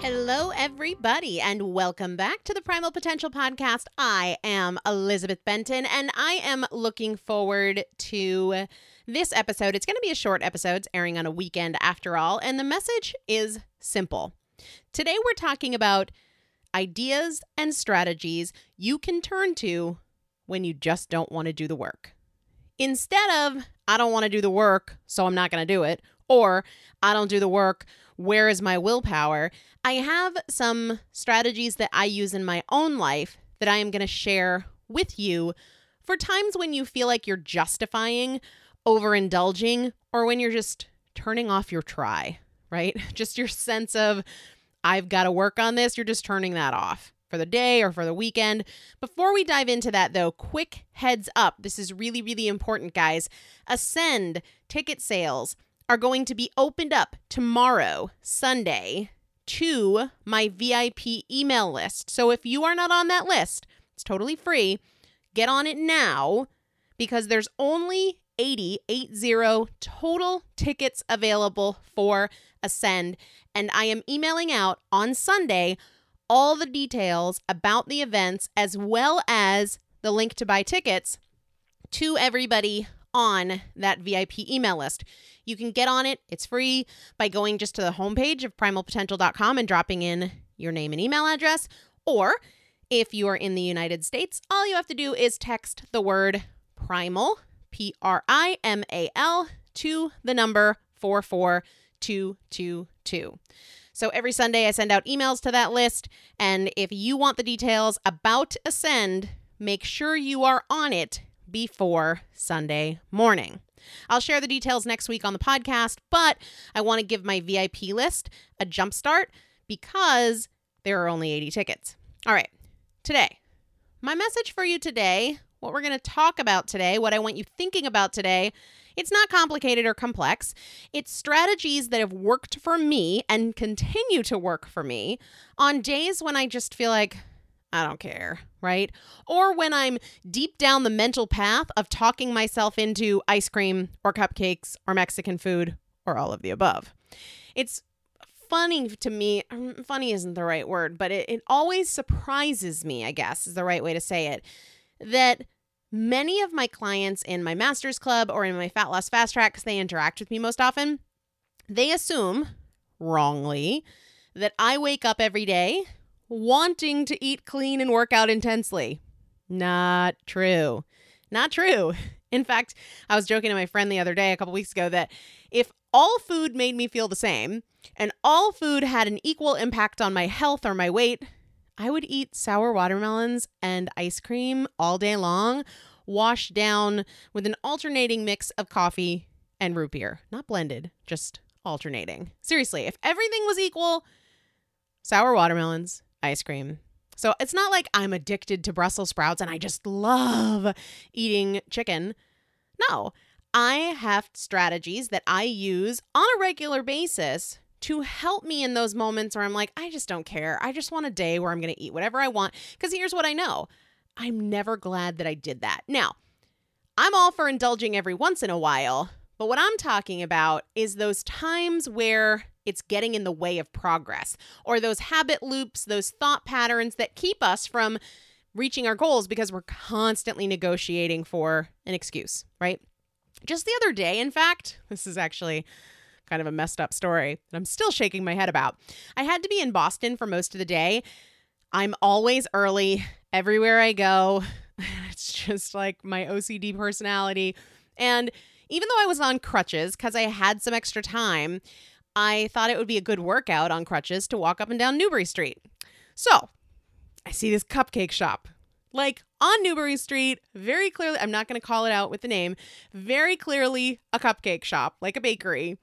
Hello, everybody, and welcome back to the Primal Potential Podcast. I am Elizabeth Benton, and I am looking forward to This episode, it's going to be a short episode, it's airing on a weekend after all, and the message is simple. Today, we're talking about ideas and strategies you can turn to when you just don't want to do the work. Instead of, I don't want to do the work, so I'm not going to do it, or I don't do the work, where is my willpower? I have some strategies that I use in my own life that I am going to share with you for times when you feel like you're justifying overindulging or when you're just turning off your try, right? Just your sense of, I've got to work on this, you're just turning that off for the day or for the weekend. Before we dive into that, though, quick heads up this is really, really important, guys. Ascend ticket sales are going to be opened up tomorrow, Sunday, to my VIP email list. So if you are not on that list, it's totally free. Get on it now because there's only 80, 80 total tickets available for Ascend. And I am emailing out on Sunday all the details about the events as well as the link to buy tickets to everybody on that VIP email list. You can get on it, it's free by going just to the homepage of primalpotential.com and dropping in your name and email address. Or if you are in the United States, all you have to do is text the word primal, P R I M A L, to the number 44222. So every Sunday, I send out emails to that list. And if you want the details about Ascend, make sure you are on it before Sunday morning. I'll share the details next week on the podcast, but I want to give my VIP list a jump start because there are only 80 tickets. All right, today, my message for you today, what we're going to talk about today, what I want you thinking about today, it's not complicated or complex. It's strategies that have worked for me and continue to work for me on days when I just feel like, I don't care, right? Or when I'm deep down the mental path of talking myself into ice cream or cupcakes or Mexican food or all of the above. It's funny to me. um, Funny isn't the right word, but it, it always surprises me, I guess is the right way to say it, that many of my clients in my master's club or in my fat loss fast track, because they interact with me most often, they assume wrongly that I wake up every day wanting to eat clean and work out intensely. Not true. Not true. In fact, I was joking to my friend the other day, a couple weeks ago, that if all food made me feel the same and all food had an equal impact on my health or my weight, I would eat sour watermelons and ice cream all day long, washed down with an alternating mix of coffee and root beer. Not blended, just alternating. Seriously, if everything was equal, sour watermelons, ice cream. So it's not like I'm addicted to Brussels sprouts and I just love eating chicken. No, I have strategies that I use on a regular basis to help me in those moments where I'm like, I just don't care. I just want a day where I'm going to eat whatever I want. Because here's what I know I'm never glad that I did that. Now, I'm all for indulging every once in a while, but what I'm talking about is those times where it's getting in the way of progress or those habit loops, those thought patterns that keep us from reaching our goals because we're constantly negotiating for an excuse, right? Just the other day, in fact, this is actually kind of a messed up story that I'm still shaking my head about. I had to be in Boston for most of the day. I'm always early everywhere I go. It's just like my OCD personality. And even though I was on crutches because I had some extra time, I thought it would be a good workout on crutches to walk up and down Newbury Street. So I see this cupcake shop. Like on Newbury Street, very clearly, I'm not going to call it out with the name, very clearly a cupcake shop, like a bakery.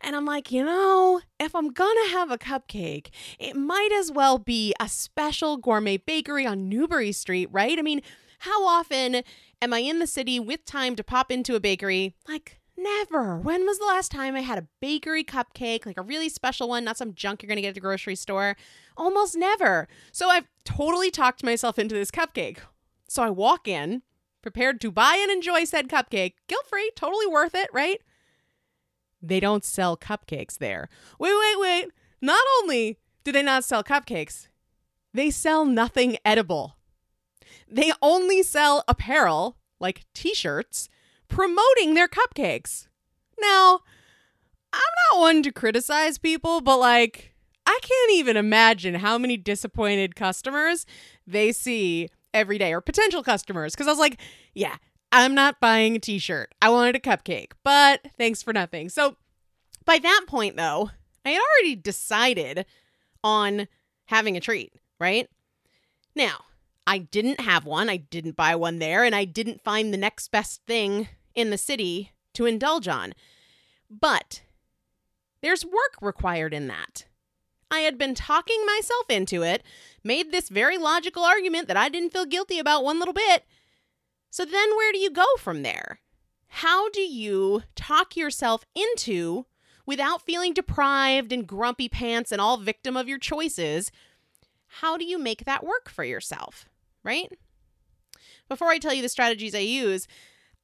And I'm like, you know, if I'm gonna have a cupcake, it might as well be a special gourmet bakery on Newbury Street, right? I mean, how often am I in the city with time to pop into a bakery? Like, never. When was the last time I had a bakery cupcake, like a really special one, not some junk you're gonna get at the grocery store? Almost never. So I've totally talked myself into this cupcake. So I walk in, prepared to buy and enjoy said cupcake, guilt free, totally worth it, right? They don't sell cupcakes there. Wait, wait, wait. Not only do they not sell cupcakes, they sell nothing edible. They only sell apparel, like t shirts, promoting their cupcakes. Now, I'm not one to criticize people, but like, I can't even imagine how many disappointed customers they see every day or potential customers. Cause I was like, yeah, I'm not buying a t shirt. I wanted a cupcake, but thanks for nothing. So by that point, though, I had already decided on having a treat, right? Now, I didn't have one. I didn't buy one there, and I didn't find the next best thing in the city to indulge on. But there's work required in that. I had been talking myself into it, made this very logical argument that I didn't feel guilty about one little bit. So then where do you go from there? How do you talk yourself into, without feeling deprived and grumpy pants and all victim of your choices, how do you make that work for yourself, right? Before I tell you the strategies I use,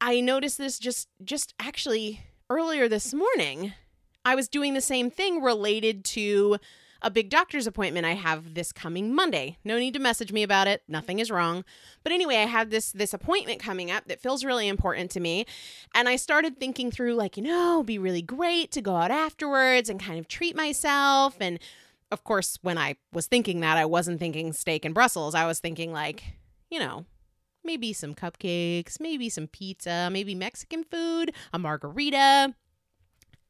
I noticed this just just actually earlier this morning. I was doing the same thing related to a big doctor's appointment I have this coming Monday. No need to message me about it. Nothing is wrong. But anyway, I have this this appointment coming up that feels really important to me. And I started thinking through like, you know, it'd be really great to go out afterwards and kind of treat myself and of course, when I was thinking that, I wasn't thinking steak and Brussels. I was thinking like, you know, maybe some cupcakes, maybe some pizza, maybe Mexican food, a margarita.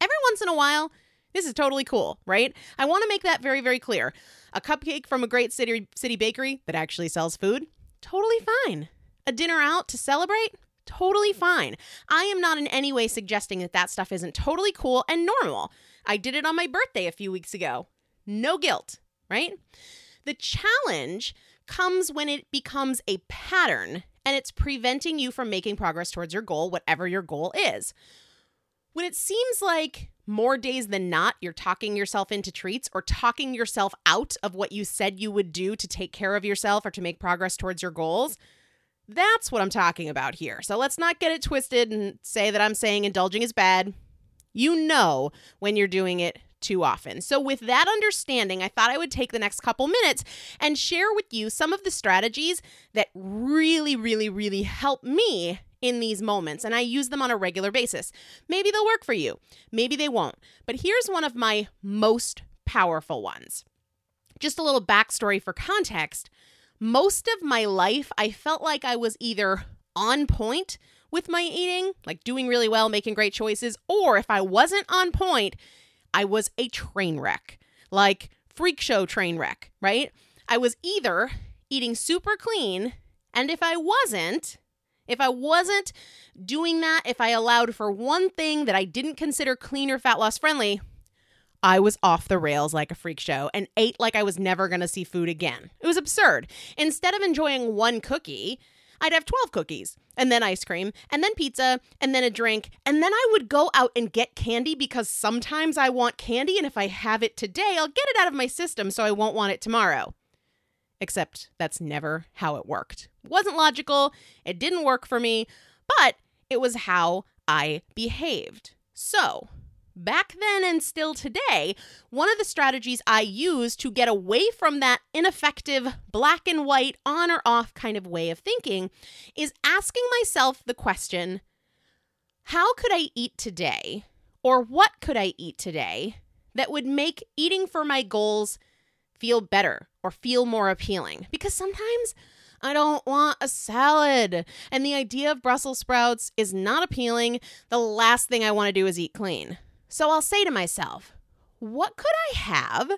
Every once in a while, this is totally cool, right? I want to make that very, very clear. A cupcake from a great city city bakery that actually sells food, totally fine. A dinner out to celebrate, totally fine. I am not in any way suggesting that that stuff isn't totally cool and normal. I did it on my birthday a few weeks ago. No guilt, right? The challenge comes when it becomes a pattern and it's preventing you from making progress towards your goal, whatever your goal is. When it seems like more days than not, you're talking yourself into treats or talking yourself out of what you said you would do to take care of yourself or to make progress towards your goals. That's what I'm talking about here. So let's not get it twisted and say that I'm saying indulging is bad. You know when you're doing it too often. So, with that understanding, I thought I would take the next couple minutes and share with you some of the strategies that really, really, really help me in these moments, and I use them on a regular basis. Maybe they'll work for you, maybe they won't. But here's one of my most powerful ones. Just a little backstory for context. Most of my life, I felt like I was either on point with my eating, like doing really well, making great choices, or if I wasn't on point, I was a train wreck, like freak show train wreck, right? I was either eating super clean, and if I wasn't, if I wasn't doing that, if I allowed for one thing that I didn't consider clean or fat loss friendly, I was off the rails like a freak show and ate like I was never to see food again. It was absurd. Instead of enjoying one cookie, I'd have 12 cookies and then ice cream and then pizza and then a drink. And then I would go out and get candy because sometimes I want candy. And if I have it today, I'll get it out of my system so I won't want it tomorrow. Except that's never how it worked. It wasn't logical. It didn't work for me, but it was how I behaved. So, back then and still today, one of the strategies I use to get away from that ineffective black and white on or off kind of way of thinking is asking myself the question how could I eat today, or what could I eat today that would make eating for my goals feel better or feel more appealing? Because sometimes I don't want a salad. And the idea of Brussels sprouts is not appealing. The last thing I want to do is eat clean. So I'll say to myself, what could I have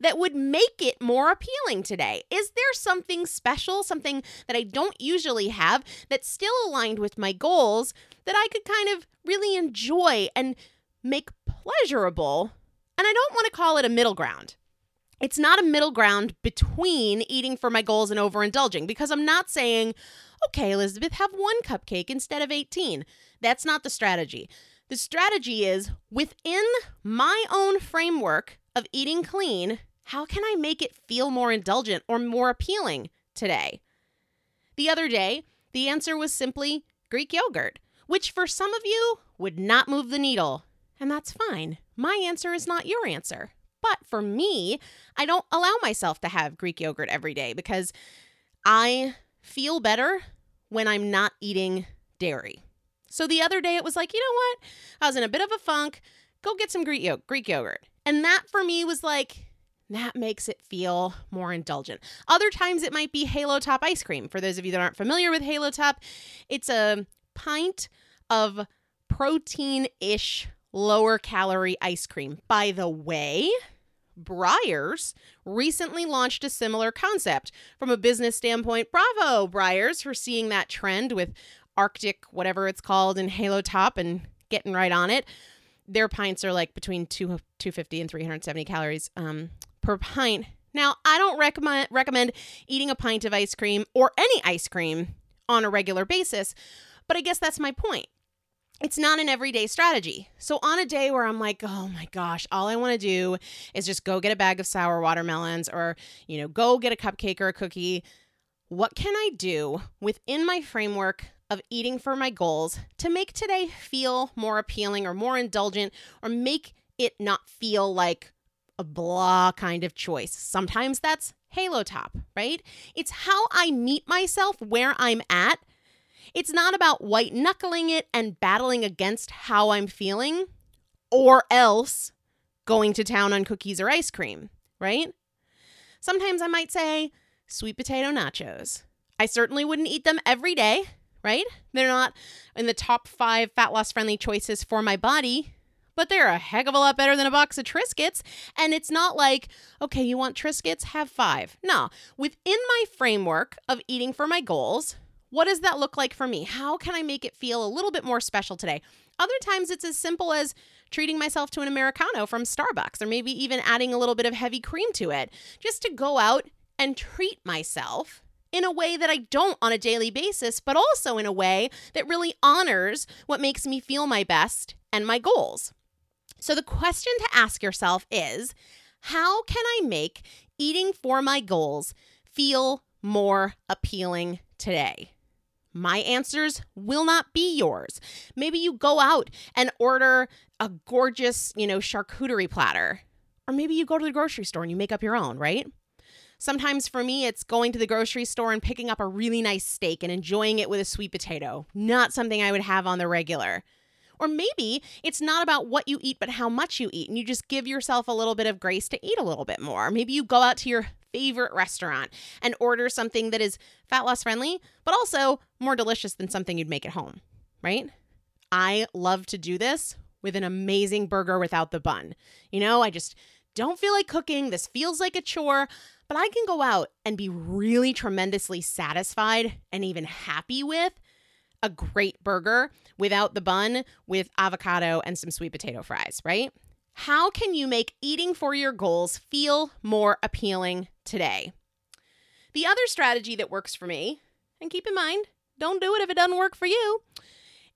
that would make it more appealing today? Is there something special, something that I don't usually have that's still aligned with my goals that I could kind of really enjoy and make pleasurable? And I don't want to call it a middle ground. It's not a middle ground between eating for my goals and overindulging because I'm not saying, okay, Elizabeth, have one cupcake instead of 18. That's not the strategy. The strategy is within my own framework of eating clean, how can I make it feel more indulgent or more appealing today? The other day, the answer was simply Greek yogurt, which for some of you would not move the needle. And that's fine. My answer is not your answer. But for me, I don't allow myself to have Greek yogurt every day because I feel better when I'm not eating dairy. So the other day it was like, you know what? I was in a bit of a funk. Go get some Greek, yo- Greek yogurt. And that for me was like, that makes it feel more indulgent. Other times it might be Halo Top ice cream. For those of you that aren't familiar with Halo Top, it's a pint of protein ish, lower calorie ice cream. By the way, Breyers recently launched a similar concept. From a business standpoint, bravo, Breyers, for seeing that trend with Arctic, whatever it's called, and Halo Top and getting right on it. Their pints are like between two, 250 and 370 calories um, per pint. Now, I don't recommend recommend eating a pint of ice cream or any ice cream on a regular basis, but I guess that's my point it's not an everyday strategy. So on a day where I'm like, oh my gosh, all I want to do is just go get a bag of sour watermelons or, you know, go get a cupcake or a cookie. What can I do within my framework of eating for my goals to make today feel more appealing or more indulgent or make it not feel like a blah kind of choice? Sometimes that's Halo Top, right? It's how I meet myself where I'm at it's not about white knuckling it and battling against how I'm feeling or else going to town on cookies or ice cream, right? Sometimes I might say sweet potato nachos. I certainly wouldn't eat them every day, right? They're not in the top five fat loss friendly choices for my body, but they're a heck of a lot better than a box of Triscuits. And it's not like, okay, you want Triscuits? Have five. No, within my framework of eating for my goals, what does that look like for me? How can I make it feel a little bit more special today? Other times it's as simple as treating myself to an Americano from Starbucks or maybe even adding a little bit of heavy cream to it just to go out and treat myself in a way that I don't on a daily basis, but also in a way that really honors what makes me feel my best and my goals. So the question to ask yourself is how can I make eating for my goals feel more appealing today? My answers will not be yours. Maybe you go out and order a gorgeous, you know, charcuterie platter. Or maybe you go to the grocery store and you make up your own, right? Sometimes for me, it's going to the grocery store and picking up a really nice steak and enjoying it with a sweet potato. Not something I would have on the regular. Or maybe it's not about what you eat, but how much you eat, and you just give yourself a little bit of grace to eat a little bit more. Maybe you go out to your favorite restaurant and order something that is fat loss friendly, but also more delicious than something you'd make at home, right? I love to do this with an amazing burger without the bun. You know, I just don't feel like cooking. This feels like a chore, but I can go out and be really tremendously satisfied and even happy with a great burger without the bun with avocado and some sweet potato fries, right? How can you make eating for your goals feel more appealing today? The other strategy that works for me, and keep in mind, don't do it if it doesn't work for you,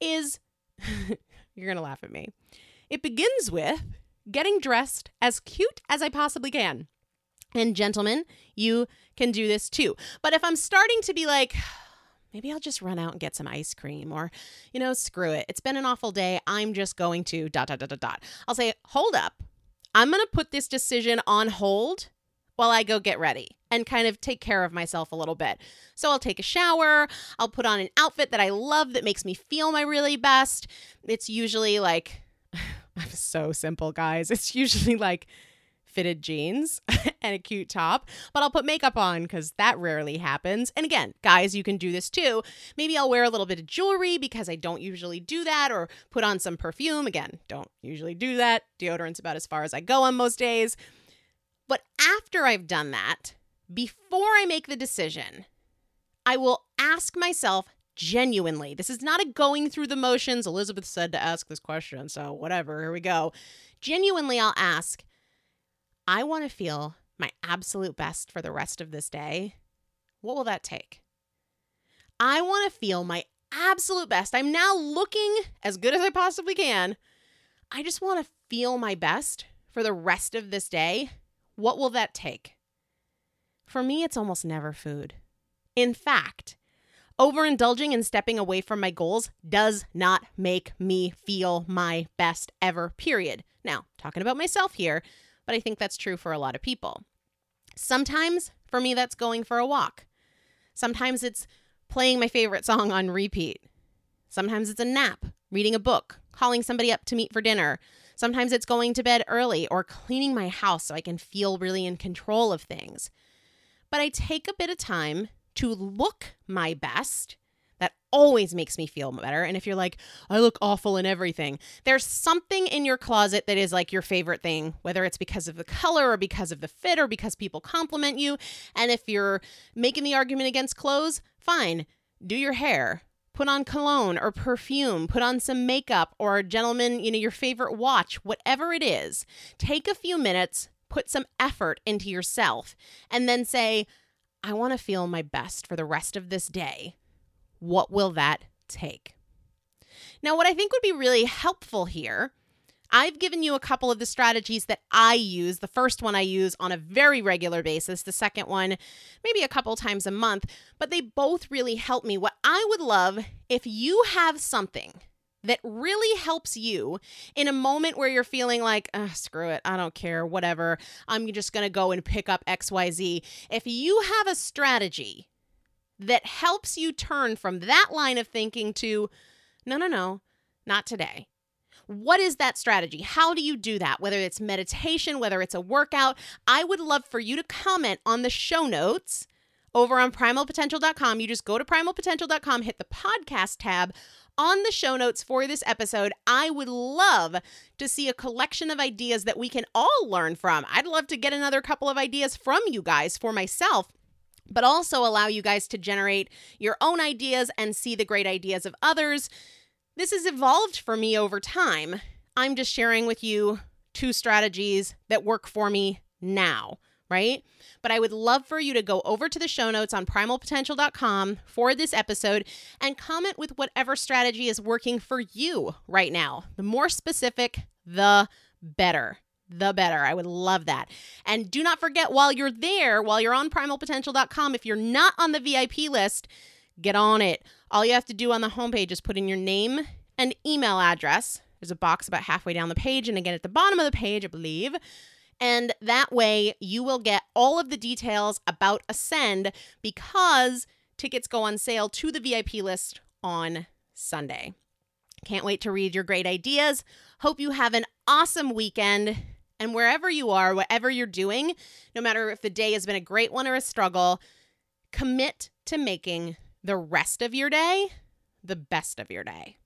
is you're going to laugh at me. It begins with getting dressed as cute as I possibly can. And gentlemen, you can do this too. But if I'm starting to be like, maybe I'll just run out and get some ice cream or, you know, screw it. It's been an awful day. I'm just going to dot, dot, dot, dot, dot. I'll say, hold up. I'm going to put this decision on hold while I go get ready and kind of take care of myself a little bit. So I'll take a shower. I'll put on an outfit that I love that makes me feel my really best. It's usually like, I'm so simple, guys. It's usually like, fitted jeans and a cute top, but I'll put makeup on because that rarely happens. And again, guys, you can do this too. Maybe I'll wear a little bit of jewelry because I don't usually do that, or put on some perfume. Again, don't usually do that. Deodorant's about as far as I go on most days. But after I've done that, before I make the decision, I will ask myself genuinely. This is not a going through the motions. Elizabeth said to ask this question, so whatever, here we go. Genuinely, I'll ask I want to feel my absolute best for the rest of this day. What will that take? I want to feel my absolute best. I'm now looking as good as I possibly can. I just want to feel my best for the rest of this day. What will that take? For me, it's almost never food. In fact, overindulging and stepping away from my goals does not make me feel my best ever, period. Now, talking about myself here, but I think that's true for a lot of people. Sometimes for me, that's going for a walk. Sometimes it's playing my favorite song on repeat. Sometimes it's a nap, reading a book, calling somebody up to meet for dinner. Sometimes it's going to bed early or cleaning my house so I can feel really in control of things. But I take a bit of time to look my best. Always makes me feel better. And if you're like, I look awful in everything, there's something in your closet that is like your favorite thing, whether it's because of the color or because of the fit or because people compliment you. And if you're making the argument against clothes, fine, do your hair. Put on cologne or perfume, put on some makeup or, gentlemen, you know, your favorite watch, whatever it is. Take a few minutes, put some effort into yourself, and then say, I want to feel my best for the rest of this day. What will that take? Now, what I think would be really helpful here, I've given you a couple of the strategies that I use. The first one I use on a very regular basis, the second one, maybe a couple times a month, but they both really help me. What I would love if you have something that really helps you in a moment where you're feeling like, oh, screw it, I don't care, whatever, I'm just to go and pick up XYZ. If you have a strategy that helps you turn from that line of thinking to, no, no, no, not today. What is that strategy? How do you do that? Whether it's meditation, whether it's a workout, I would love for you to comment on the show notes over on primalpotential.com. You just go to primalpotential.com, hit the podcast tab on the show notes for this episode. I would love to see a collection of ideas that we can all learn from. I'd love to get another couple of ideas from you guys for myself but also allow you guys to generate your own ideas and see the great ideas of others. This has evolved for me over time. I'm just sharing with you two strategies that work for me now, right? But I would love for you to go over to the show notes on primalpotential.com for this episode and comment with whatever strategy is working for you right now. The more specific, the better the better. I would love that. And do not forget while you're there, while you're on primalpotential.com, if you're not on the VIP list, get on it. All you have to do on the homepage is put in your name and email address. There's a box about halfway down the page, and again at the bottom of the page, I believe. And that way you will get all of the details about Ascend because tickets go on sale to the VIP list on Sunday. Can't wait to read your great ideas. Hope you have an awesome weekend. And wherever you are, whatever you're doing, no matter if the day has been a great one or a struggle, commit to making the rest of your day the best of your day.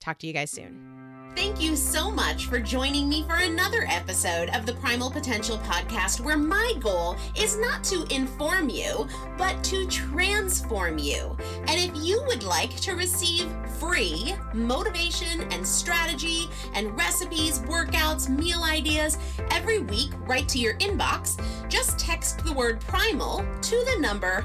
Talk to you guys soon. Thank you so much for joining me for another episode of the Primal Potential Podcast, where my goal is not to inform you, but to transform you. And if you would like to receive free motivation and strategy and recipes, workouts, meal ideas every week right to your inbox, just text the word primal to the number